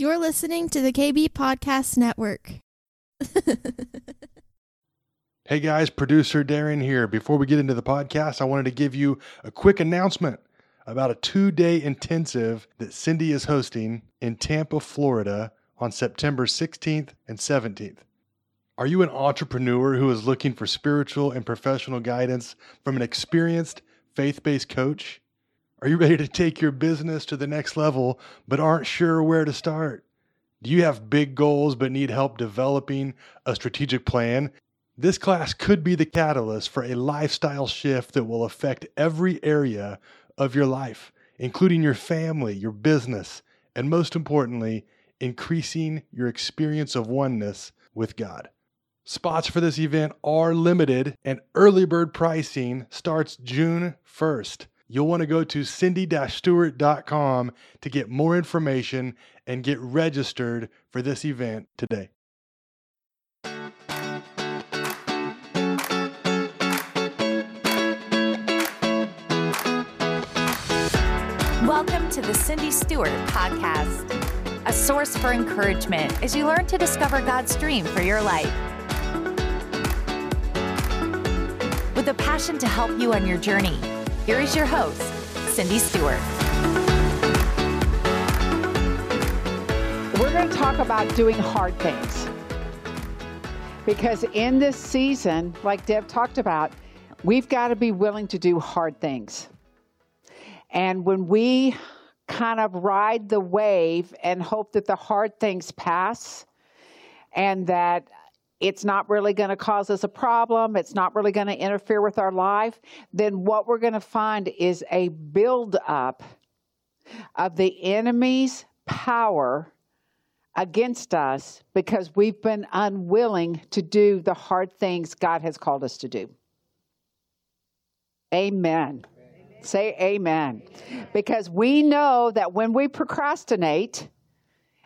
You're listening to the KB Podcast Network. hey guys, producer Darren here. Before we get into the podcast, I wanted to give you a quick announcement about a two day intensive that Cindy is hosting in Tampa, Florida on September 16th and 17th. Are you an entrepreneur who is looking for spiritual and professional guidance from an experienced faith based coach? Are you ready to take your business to the next level but aren't sure where to start? Do you have big goals but need help developing a strategic plan? This class could be the catalyst for a lifestyle shift that will affect every area of your life, including your family, your business, and most importantly, increasing your experience of oneness with God. Spots for this event are limited and early bird pricing starts June 1st you'll want to go to cindy-stewart.com to get more information and get registered for this event today. Welcome to the Cindy Stewart Podcast, a source for encouragement as you learn to discover God's dream for your life. With a passion to help you on your journey here is your host, Cindy Stewart. We're going to talk about doing hard things. Because in this season, like Deb talked about, we've got to be willing to do hard things. And when we kind of ride the wave and hope that the hard things pass and that it's not really going to cause us a problem, it's not really going to interfere with our life, then what we're going to find is a build-up of the enemy's power against us because we've been unwilling to do the hard things God has called us to do. Amen. amen. Say amen. Because we know that when we procrastinate,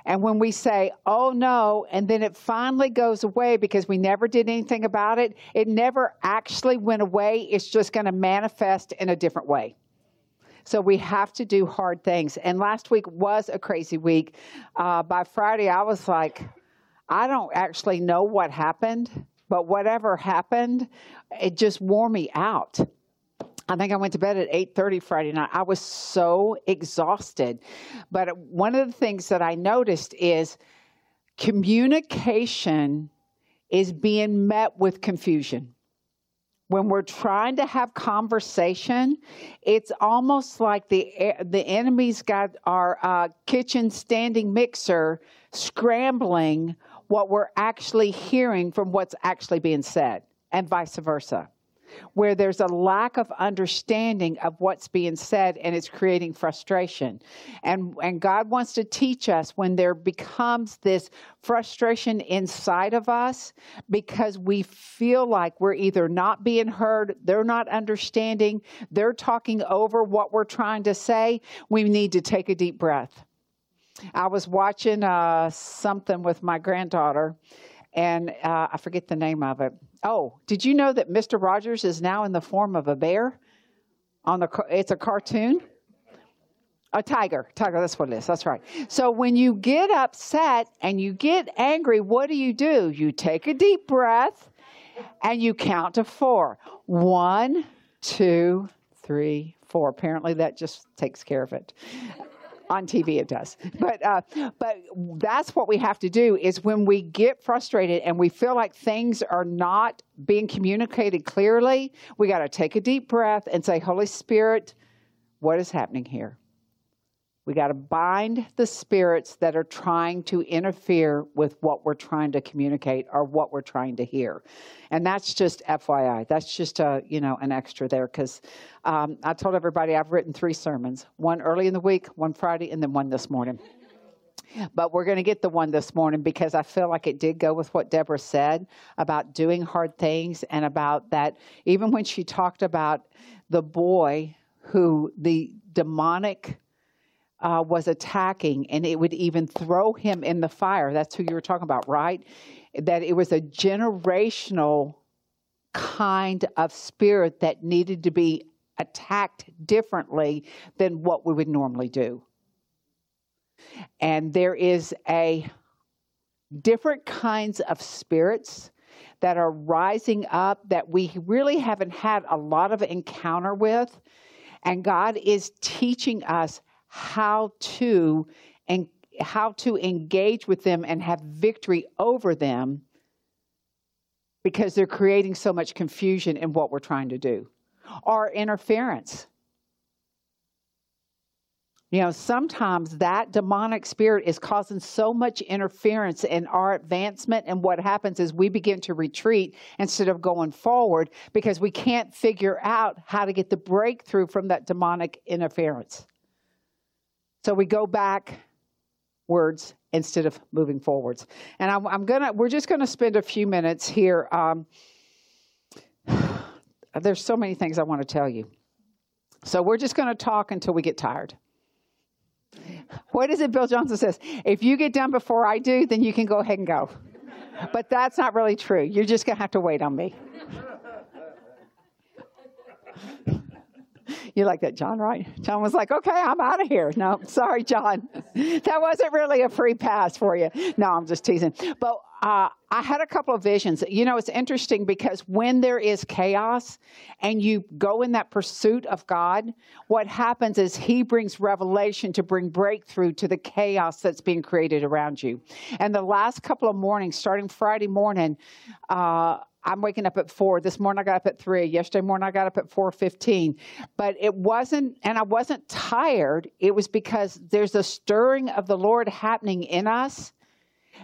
and when we say, oh no, and then it finally goes away because we never did anything about it, it never actually went away. It's just going to manifest in a different way. So we have to do hard things. And last week was a crazy week. Uh, by Friday, I was like, I don't actually know what happened, but whatever happened, it just wore me out. I think I went to bed at 8:30 Friday night. I was so exhausted. But one of the things that I noticed is communication is being met with confusion. When we're trying to have conversation, it's almost like the the enemy's got our uh, kitchen standing mixer scrambling what we're actually hearing from what's actually being said, and vice versa where there's a lack of understanding of what's being said and it's creating frustration. And, and God wants to teach us when there becomes this frustration inside of us because we feel like we're either not being heard, they're not understanding, they're talking over what we're trying to say. We need to take a deep breath. I was watching uh, something with my granddaughter, and uh, I forget the name of it. Oh, did you know that Mr. Rogers is now in the form of a bear? On the it's a cartoon. A tiger. Tiger, that's what it is. That's right. So when you get upset and you get angry, what do you do? You take a deep breath and you count to four. One, two, three, four. Apparently that just takes care of it on TV it does. But uh, but that's what we have to do is when we get frustrated and we feel like things are not being communicated clearly, we got to take a deep breath and say, Holy Spirit, what is happening here? We got to bind the spirits that are trying to interfere with what we're trying to communicate or what we're trying to hear. And that's just FYI. That's just a, you know, an extra there because um, I told everybody I've written three sermons one early in the week, one Friday, and then one this morning. But we're going to get the one this morning because I feel like it did go with what Deborah said about doing hard things and about that. Even when she talked about the boy who the demonic uh, was attacking, and it would even throw him in the fire. That's who you were talking about, right? That it was a generational kind of spirit that needed to be attacked differently than what we would normally do. And there is a different kinds of spirits that are rising up that we really haven't had a lot of encounter with. And God is teaching us how to and how to engage with them and have victory over them because they're creating so much confusion in what we're trying to do or interference. You know, sometimes that demonic spirit is causing so much interference in our advancement. And what happens is we begin to retreat instead of going forward because we can't figure out how to get the breakthrough from that demonic interference. So we go backwards instead of moving forwards. And I'm, I'm gonna, we're just gonna spend a few minutes here. Um, there's so many things I want to tell you. So we're just going to talk until we get tired. What is it Bill Johnson says? If you get done before I do, then you can go ahead and go. But that's not really true. You're just going to have to wait on me. You like that, John, right? John was like, okay, I'm out of here. No, sorry, John. That wasn't really a free pass for you. No, I'm just teasing. But uh, I had a couple of visions. You know, it's interesting because when there is chaos and you go in that pursuit of God, what happens is He brings revelation to bring breakthrough to the chaos that's being created around you. And the last couple of mornings, starting Friday morning, uh, I'm waking up at four. This morning I got up at three. Yesterday morning I got up at four fifteen. But it wasn't, and I wasn't tired. It was because there's a stirring of the Lord happening in us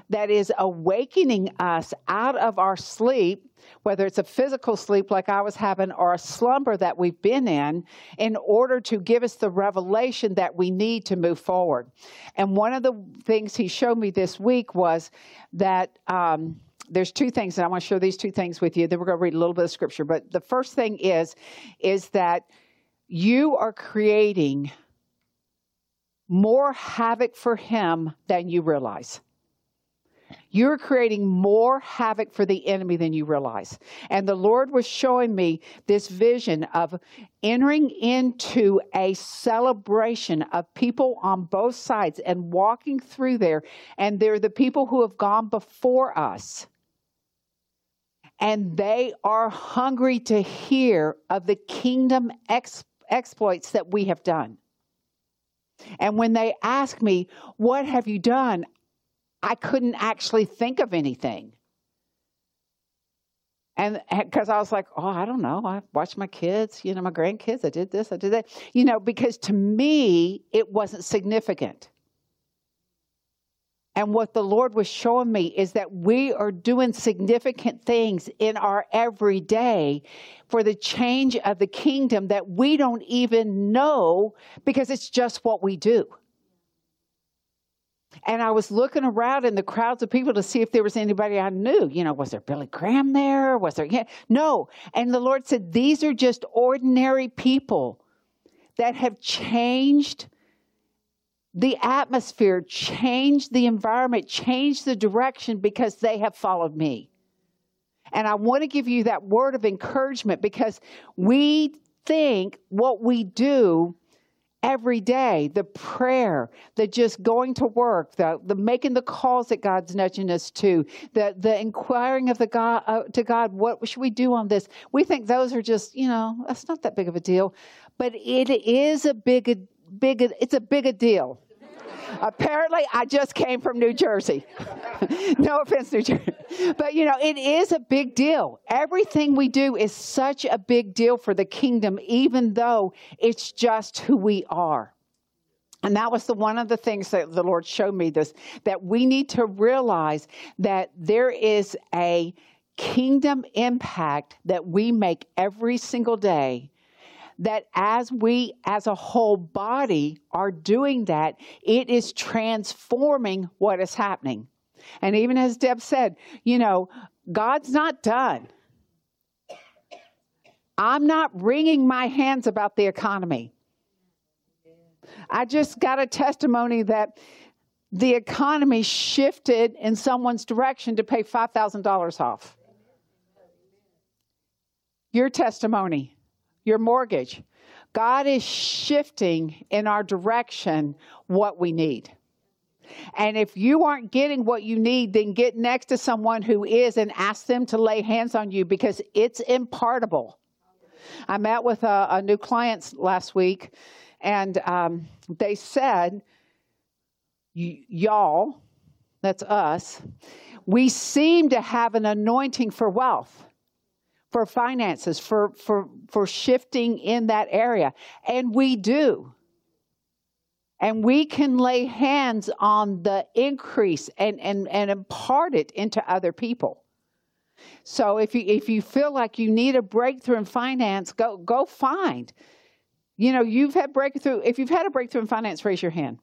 that is awakening us out of our sleep, whether it's a physical sleep like I was having or a slumber that we've been in, in order to give us the revelation that we need to move forward. And one of the things he showed me this week was that. Um, there's two things, and I want to share these two things with you. Then we're going to read a little bit of scripture. But the first thing is, is that you are creating more havoc for him than you realize. You're creating more havoc for the enemy than you realize. And the Lord was showing me this vision of entering into a celebration of people on both sides and walking through there. And they're the people who have gone before us. And they are hungry to hear of the kingdom ex- exploits that we have done. And when they ask me, What have you done? I couldn't actually think of anything. And eh, because I was like, oh, I don't know. I watched my kids, you know, my grandkids. I did this, I did that. You know, because to me, it wasn't significant. And what the Lord was showing me is that we are doing significant things in our everyday for the change of the kingdom that we don't even know because it's just what we do. And I was looking around in the crowds of people to see if there was anybody I knew. You know, was there Billy Graham there? Was there? Yeah, no. And the Lord said, These are just ordinary people that have changed the atmosphere, changed the environment, changed the direction because they have followed me. And I want to give you that word of encouragement because we think what we do every day the prayer the just going to work the, the making the calls that god's nudging us to the, the inquiring of the god uh, to god what should we do on this we think those are just you know that's not that big of a deal but it is a big big it's a big a deal Apparently, I just came from New Jersey. no offense, New Jersey. But you know, it is a big deal. Everything we do is such a big deal for the kingdom, even though it's just who we are. And that was the one of the things that the Lord showed me this that we need to realize that there is a kingdom impact that we make every single day that as we as a whole body are doing that, it is transforming what is happening. And even as Deb said, you know, God's not done. I'm not wringing my hands about the economy. I just got a testimony that the economy shifted in someone's direction to pay $5,000 off. Your testimony your mortgage. God is shifting in our direction what we need. And if you aren't getting what you need, then get next to someone who is and ask them to lay hands on you because it's impartable. I met with a, a new client last week, and um, they said, Y'all, that's us, we seem to have an anointing for wealth for finances, for, for, for shifting in that area. And we do. And we can lay hands on the increase and, and, and impart it into other people. So if you if you feel like you need a breakthrough in finance, go go find. You know, you've had breakthrough. If you've had a breakthrough in finance, raise your hand.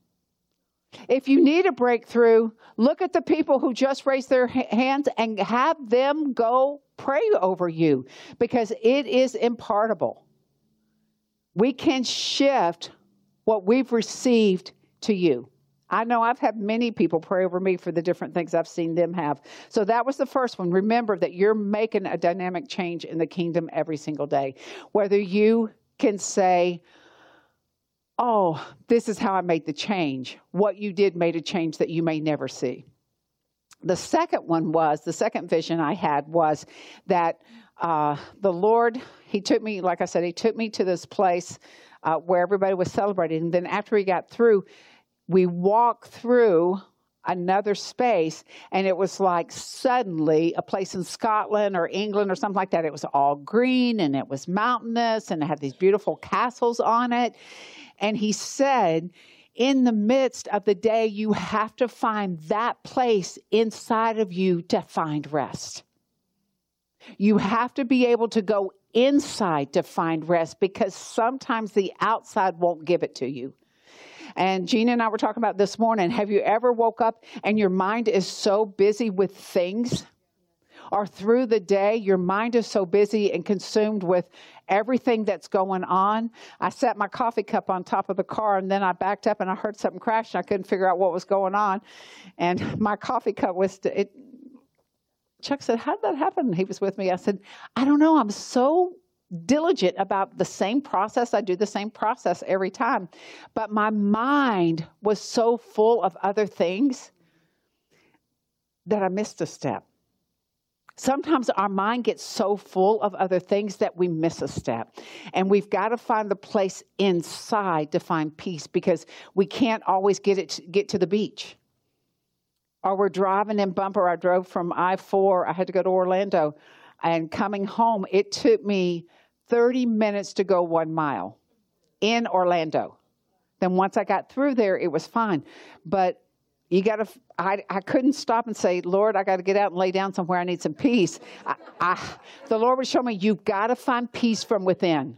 If you need a breakthrough, look at the people who just raised their hands and have them go pray over you because it is impartable. We can shift what we've received to you. I know I've had many people pray over me for the different things I've seen them have. So that was the first one. Remember that you're making a dynamic change in the kingdom every single day. Whether you can say, Oh, this is how I made the change. What you did made a change that you may never see. The second one was the second vision I had was that uh, the Lord, He took me, like I said, He took me to this place uh, where everybody was celebrating. And then after He got through, we walked through another space and it was like suddenly a place in Scotland or England or something like that. It was all green and it was mountainous and it had these beautiful castles on it. And he said, in the midst of the day, you have to find that place inside of you to find rest. You have to be able to go inside to find rest because sometimes the outside won't give it to you. And Gina and I were talking about this morning. Have you ever woke up and your mind is so busy with things? Or through the day, your mind is so busy and consumed with everything that's going on. I set my coffee cup on top of the car and then I backed up and I heard something crash and I couldn't figure out what was going on. And my coffee cup was, it, Chuck said, How did that happen? He was with me. I said, I don't know. I'm so diligent about the same process. I do the same process every time. But my mind was so full of other things that I missed a step. Sometimes our mind gets so full of other things that we miss a step. And we've got to find the place inside to find peace because we can't always get it to, get to the beach. Or we're driving in bumper. I drove from I 4, I had to go to Orlando. And coming home, it took me 30 minutes to go one mile in Orlando. Then once I got through there, it was fine. But you got to, I, I couldn't stop and say, Lord, I got to get out and lay down somewhere. I need some peace. I, I, the Lord would show me, you've got to find peace from within.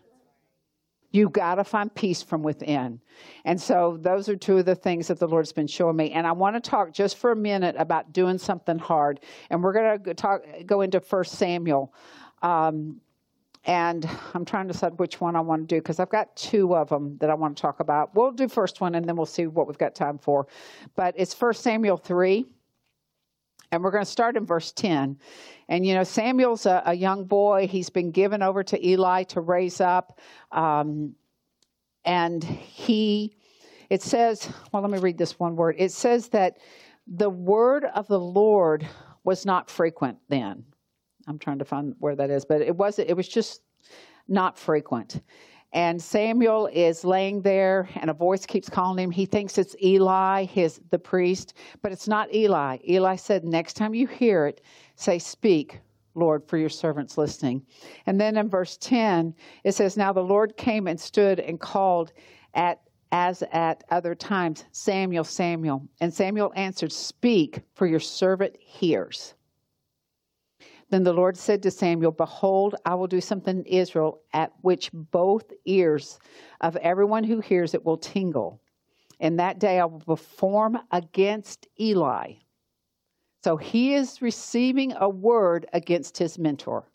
You've got to find peace from within. And so those are two of the things that the Lord's been showing me. And I want to talk just for a minute about doing something hard. And we're going to talk, go into First Samuel. Um, and I'm trying to decide which one I want to do because I've got two of them that I want to talk about. We'll do first one and then we'll see what we've got time for. But it's First Samuel 3, and we're going to start in verse 10. And you know, Samuel's a, a young boy. He's been given over to Eli to raise up. Um, and he, it says, well, let me read this one word. It says that the word of the Lord was not frequent then. I'm trying to find where that is, but it was it was just not frequent. And Samuel is laying there, and a voice keeps calling him. He thinks it's Eli, his the priest, but it's not Eli. Eli said, "Next time you hear it, say, Speak, Lord, for your servants listening." And then in verse ten, it says, "Now the Lord came and stood and called at." As at other times, Samuel, Samuel. And Samuel answered, Speak, for your servant hears. Then the Lord said to Samuel, Behold, I will do something in Israel at which both ears of everyone who hears it will tingle. And that day I will perform against Eli. So he is receiving a word against his mentor.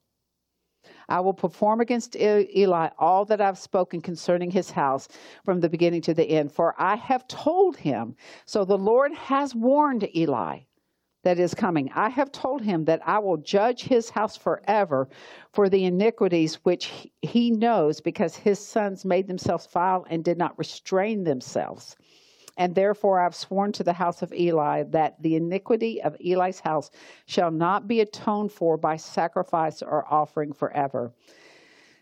I will perform against Eli all that I've spoken concerning his house from the beginning to the end, for I have told him. So the Lord has warned Eli that is coming. I have told him that I will judge his house forever for the iniquities which he knows because his sons made themselves vile and did not restrain themselves. And therefore I have sworn to the house of Eli that the iniquity of Eli's house shall not be atoned for by sacrifice or offering forever.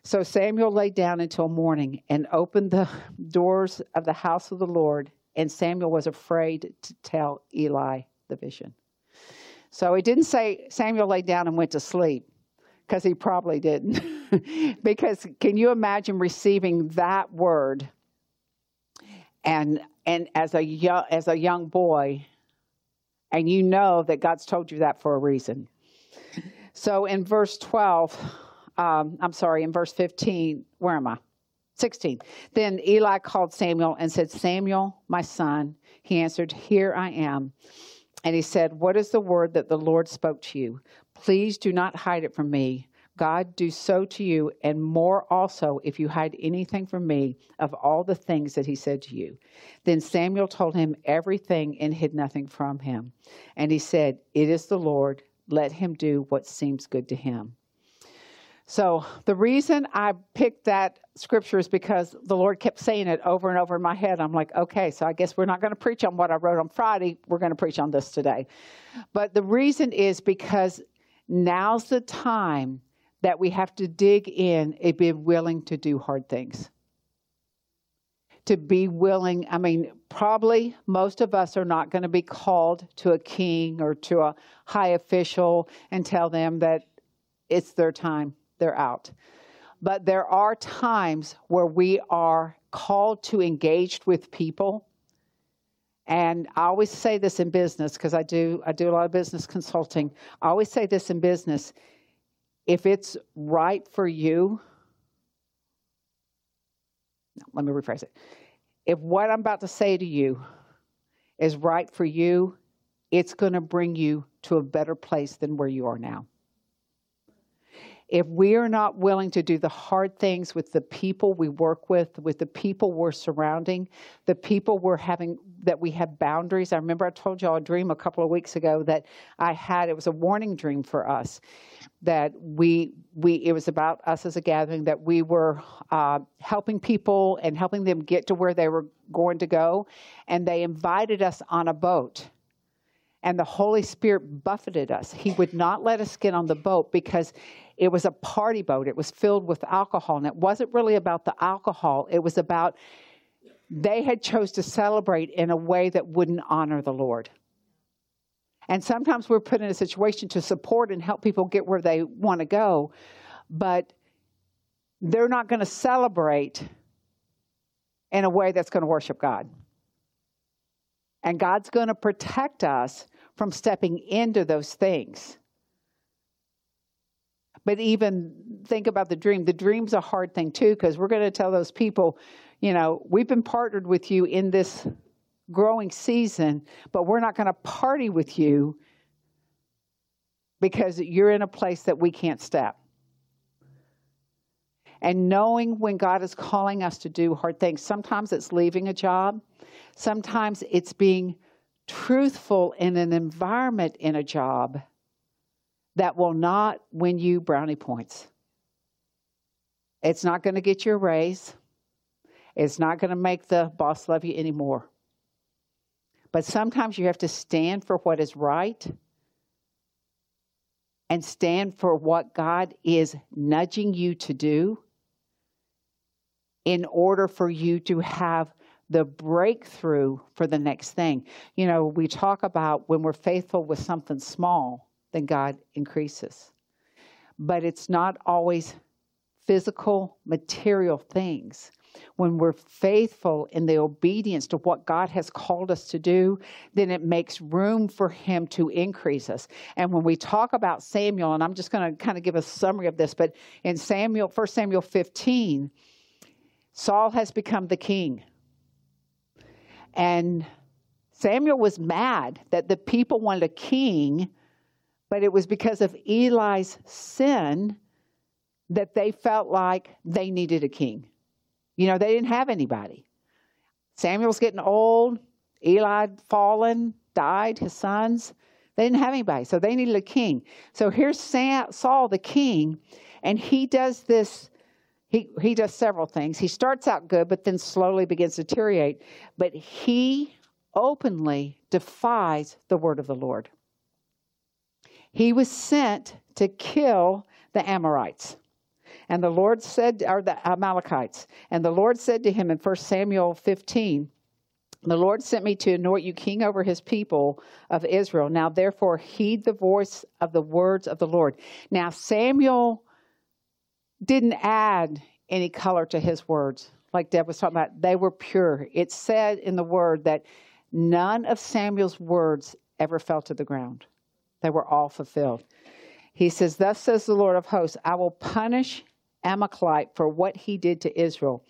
So Samuel lay down until morning and opened the doors of the house of the Lord, and Samuel was afraid to tell Eli the vision. So he didn't say Samuel lay down and went to sleep, because he probably didn't. because can you imagine receiving that word and and as a young as a young boy and you know that God's told you that for a reason. So in verse 12, um, I'm sorry, in verse 15, where am I? 16. Then Eli called Samuel and said, Samuel, my son. He answered, Here I am. And he said, What is the word that the Lord spoke to you? Please do not hide it from me. God do so to you, and more also, if you hide anything from me of all the things that he said to you. Then Samuel told him everything and hid nothing from him. And he said, It is the Lord. Let him do what seems good to him. So, the reason I picked that scripture is because the Lord kept saying it over and over in my head. I'm like, okay, so I guess we're not going to preach on what I wrote on Friday. We're going to preach on this today. But the reason is because now's the time that we have to dig in and be willing to do hard things. To be willing, I mean, probably most of us are not going to be called to a king or to a high official and tell them that it's their time, they're out. But there are times where we are called to engage with people. And I always say this in business because I do I do a lot of business consulting. I always say this in business if it's right for you, let me rephrase it. If what I'm about to say to you is right for you, it's going to bring you to a better place than where you are now if we are not willing to do the hard things with the people we work with, with the people we're surrounding, the people we're having, that we have boundaries. I remember I told y'all a dream a couple of weeks ago that I had, it was a warning dream for us that we, we it was about us as a gathering that we were uh, helping people and helping them get to where they were going to go. And they invited us on a boat and the Holy Spirit buffeted us. He would not let us get on the boat because it was a party boat. It was filled with alcohol, and it wasn't really about the alcohol. It was about they had chose to celebrate in a way that wouldn't honor the Lord. And sometimes we're put in a situation to support and help people get where they want to go, but they're not going to celebrate in a way that's going to worship God. And God's going to protect us from stepping into those things. But even think about the dream. The dream's a hard thing too, because we're going to tell those people, you know, we've been partnered with you in this growing season, but we're not going to party with you because you're in a place that we can't step. And knowing when God is calling us to do hard things, sometimes it's leaving a job, sometimes it's being truthful in an environment in a job that will not win you brownie points. It's not going to get you a raise. It's not going to make the boss love you anymore. But sometimes you have to stand for what is right and stand for what God is nudging you to do in order for you to have the breakthrough for the next thing. You know, we talk about when we're faithful with something small, then God increases. But it's not always physical, material things. When we're faithful in the obedience to what God has called us to do, then it makes room for Him to increase us. And when we talk about Samuel, and I'm just going to kind of give a summary of this, but in Samuel, 1 Samuel 15, Saul has become the king. And Samuel was mad that the people wanted a king but it was because of Eli's sin that they felt like they needed a king. You know, they didn't have anybody. Samuel's getting old, Eli fallen, died, his sons. They didn't have anybody, so they needed a king. So here's Saul, the king, and he does this. He, he does several things. He starts out good, but then slowly begins to deteriorate. But he openly defies the word of the Lord. He was sent to kill the Amorites. And the Lord said, or the Amalekites, and the Lord said to him in 1 Samuel 15, the Lord sent me to anoint you king over his people of Israel. Now, therefore, heed the voice of the words of the Lord. Now, Samuel didn't add any color to his words, like Deb was talking about. They were pure. It said in the word that none of Samuel's words ever fell to the ground, they were all fulfilled. He says, Thus says the Lord of hosts, I will punish Amalekite for what he did to Israel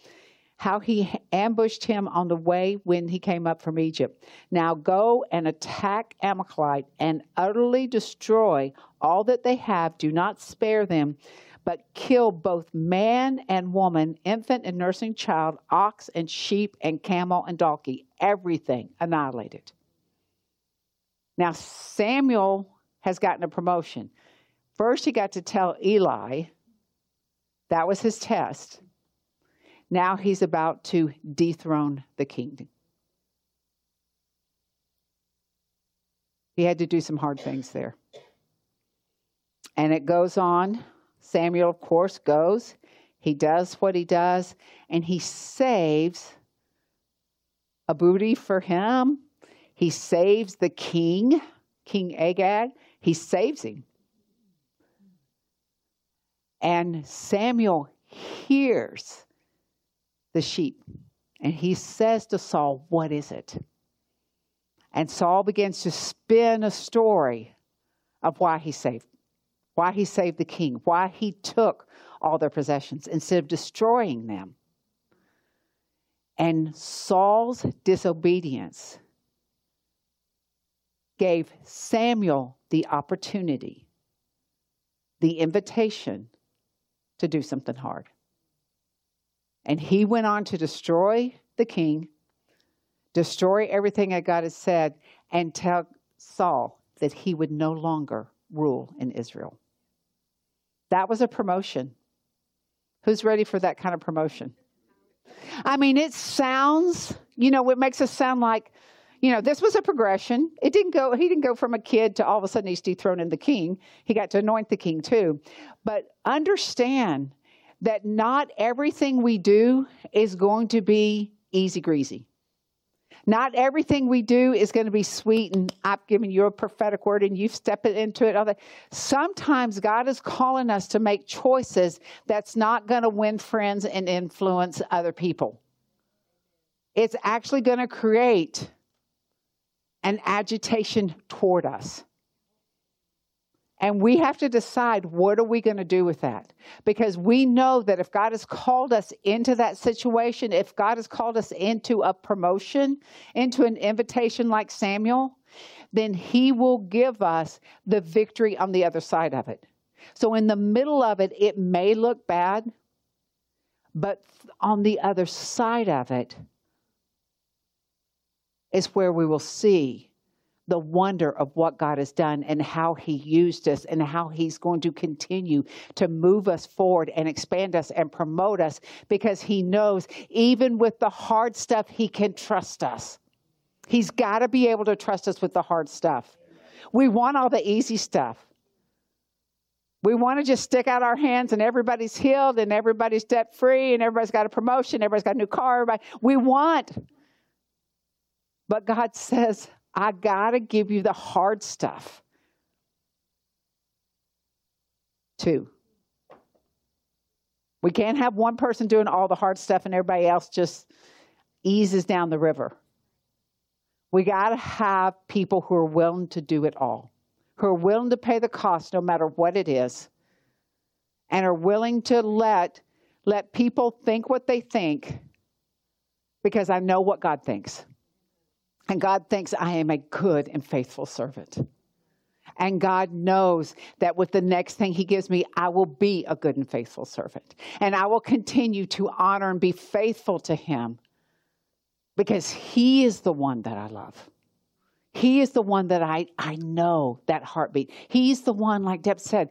how he ambushed him on the way when he came up from Egypt. Now go and attack Amalekite and utterly destroy all that they have. Do not spare them, but kill both man and woman, infant and nursing child, ox and sheep and camel and donkey. Everything annihilated. Now Samuel has gotten a promotion. First, he got to tell Eli, that was his test now he's about to dethrone the king. He had to do some hard things there. And it goes on. Samuel, of course, goes. He does what he does, and he saves a booty for him. He saves the king, King Agag. He saves him. And Samuel hears the sheep. And he says to Saul, What is it? And Saul begins to spin a story of why he saved, why he saved the king, why he took all their possessions instead of destroying them. And Saul's disobedience gave Samuel the opportunity, the invitation to do something hard. And he went on to destroy the king, destroy everything that God had said, and tell Saul that he would no longer rule in Israel. That was a promotion. Who's ready for that kind of promotion? I mean, it sounds, you know, it makes us sound like, you know, this was a progression. It didn't go, he didn't go from a kid to all of a sudden he's dethroning the king. He got to anoint the king too. But understand that not everything we do is going to be easy greasy. Not everything we do is going to be sweet and I'm giving you a prophetic word and you step into it. All that. Sometimes God is calling us to make choices that's not going to win friends and influence other people. It's actually going to create an agitation toward us. And we have to decide what are we going to do with that? Because we know that if God has called us into that situation, if God has called us into a promotion, into an invitation like Samuel, then he will give us the victory on the other side of it. So in the middle of it, it may look bad, but on the other side of it is where we will see the wonder of what God has done and how He used us and how He's going to continue to move us forward and expand us and promote us because He knows even with the hard stuff, He can trust us. He's got to be able to trust us with the hard stuff. We want all the easy stuff. We want to just stick out our hands and everybody's healed and everybody's debt free and everybody's got a promotion, everybody's got a new car. Everybody. We want. But God says, I got to give you the hard stuff. Two. We can't have one person doing all the hard stuff and everybody else just eases down the river. We got to have people who are willing to do it all, who are willing to pay the cost no matter what it is, and are willing to let, let people think what they think because I know what God thinks. And God thinks I am a good and faithful servant. And God knows that with the next thing He gives me, I will be a good and faithful servant. And I will continue to honor and be faithful to Him because He is the one that I love. He is the one that I, I know that heartbeat. He's the one, like Deb said,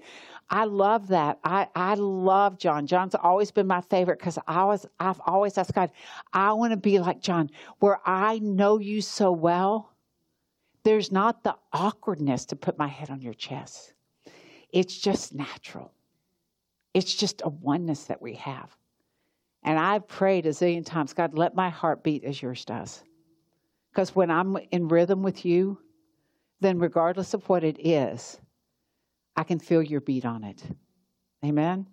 I love that. I, I love John. John's always been my favorite because I was I've always asked God, I want to be like John, where I know you so well. There's not the awkwardness to put my head on your chest. It's just natural. It's just a oneness that we have. And I've prayed a zillion times, God, let my heart beat as yours does. Because when I'm in rhythm with you, then regardless of what it is, I can feel your beat on it. Amen.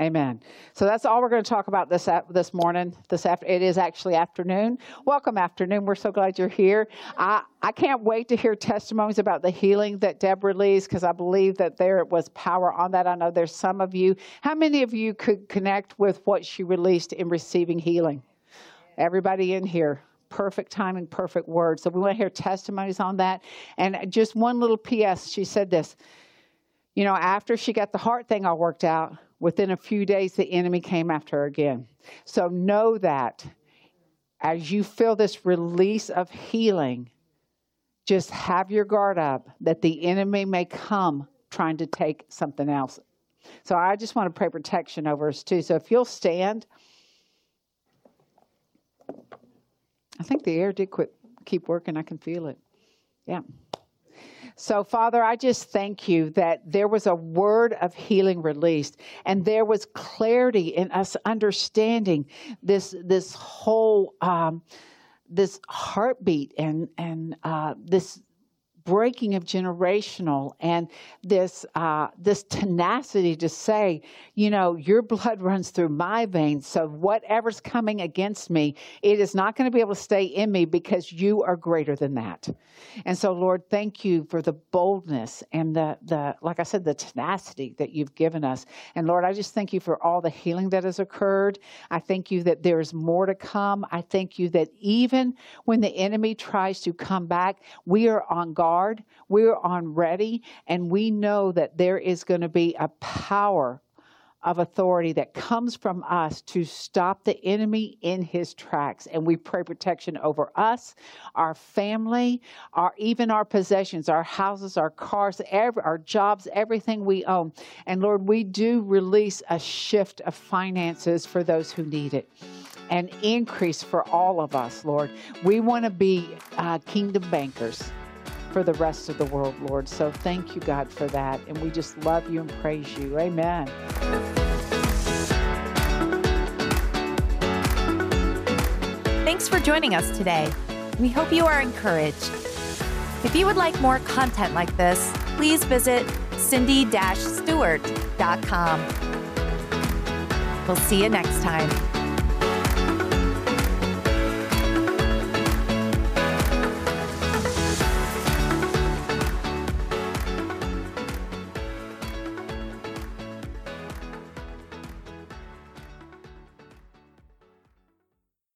Amen. So that's all we're going to talk about this this morning. This after it is actually afternoon. Welcome afternoon. We're so glad you're here. I I can't wait to hear testimonies about the healing that Deb released because I believe that there was power on that. I know there's some of you. How many of you could connect with what she released in receiving healing? Everybody in here perfect timing, perfect word. So we want to hear testimonies on that. And just one little PS, she said this. You know, after she got the heart thing all worked out, within a few days, the enemy came after her again. So know that as you feel this release of healing, just have your guard up that the enemy may come trying to take something else. So I just want to pray protection over us too. So if you'll stand, I think the air did quit, keep working. I can feel it. Yeah. So, Father, I just thank you that there was a word of healing released and there was clarity in us understanding this, this whole, um, this heartbeat and, and uh, this breaking of generational and this uh, this tenacity to say, you know, your blood runs through my veins. So whatever's coming against me, it is not going to be able to stay in me because you are greater than that. And so, Lord, thank you for the boldness and the the like I said, the tenacity that you've given us. And Lord, I just thank you for all the healing that has occurred. I thank you that there is more to come. I thank you that even when the enemy tries to come back, we are on guard guard, we're on ready, and we know that there is going to be a power of authority that comes from us to stop the enemy in his tracks. And we pray protection over us our family our even our possessions our houses our cars every, our jobs everything we own. And lord we do release a shift of finances for those who need it An increase for all of us lord. We want to be uh, kingdom bankers for the rest of the world, Lord. So thank you, God, for that. And we just love you and praise you. Amen. Thanks for joining us today. We hope you are encouraged. If you would like more content like this, please visit cindy-stewart.com. We'll see you next time.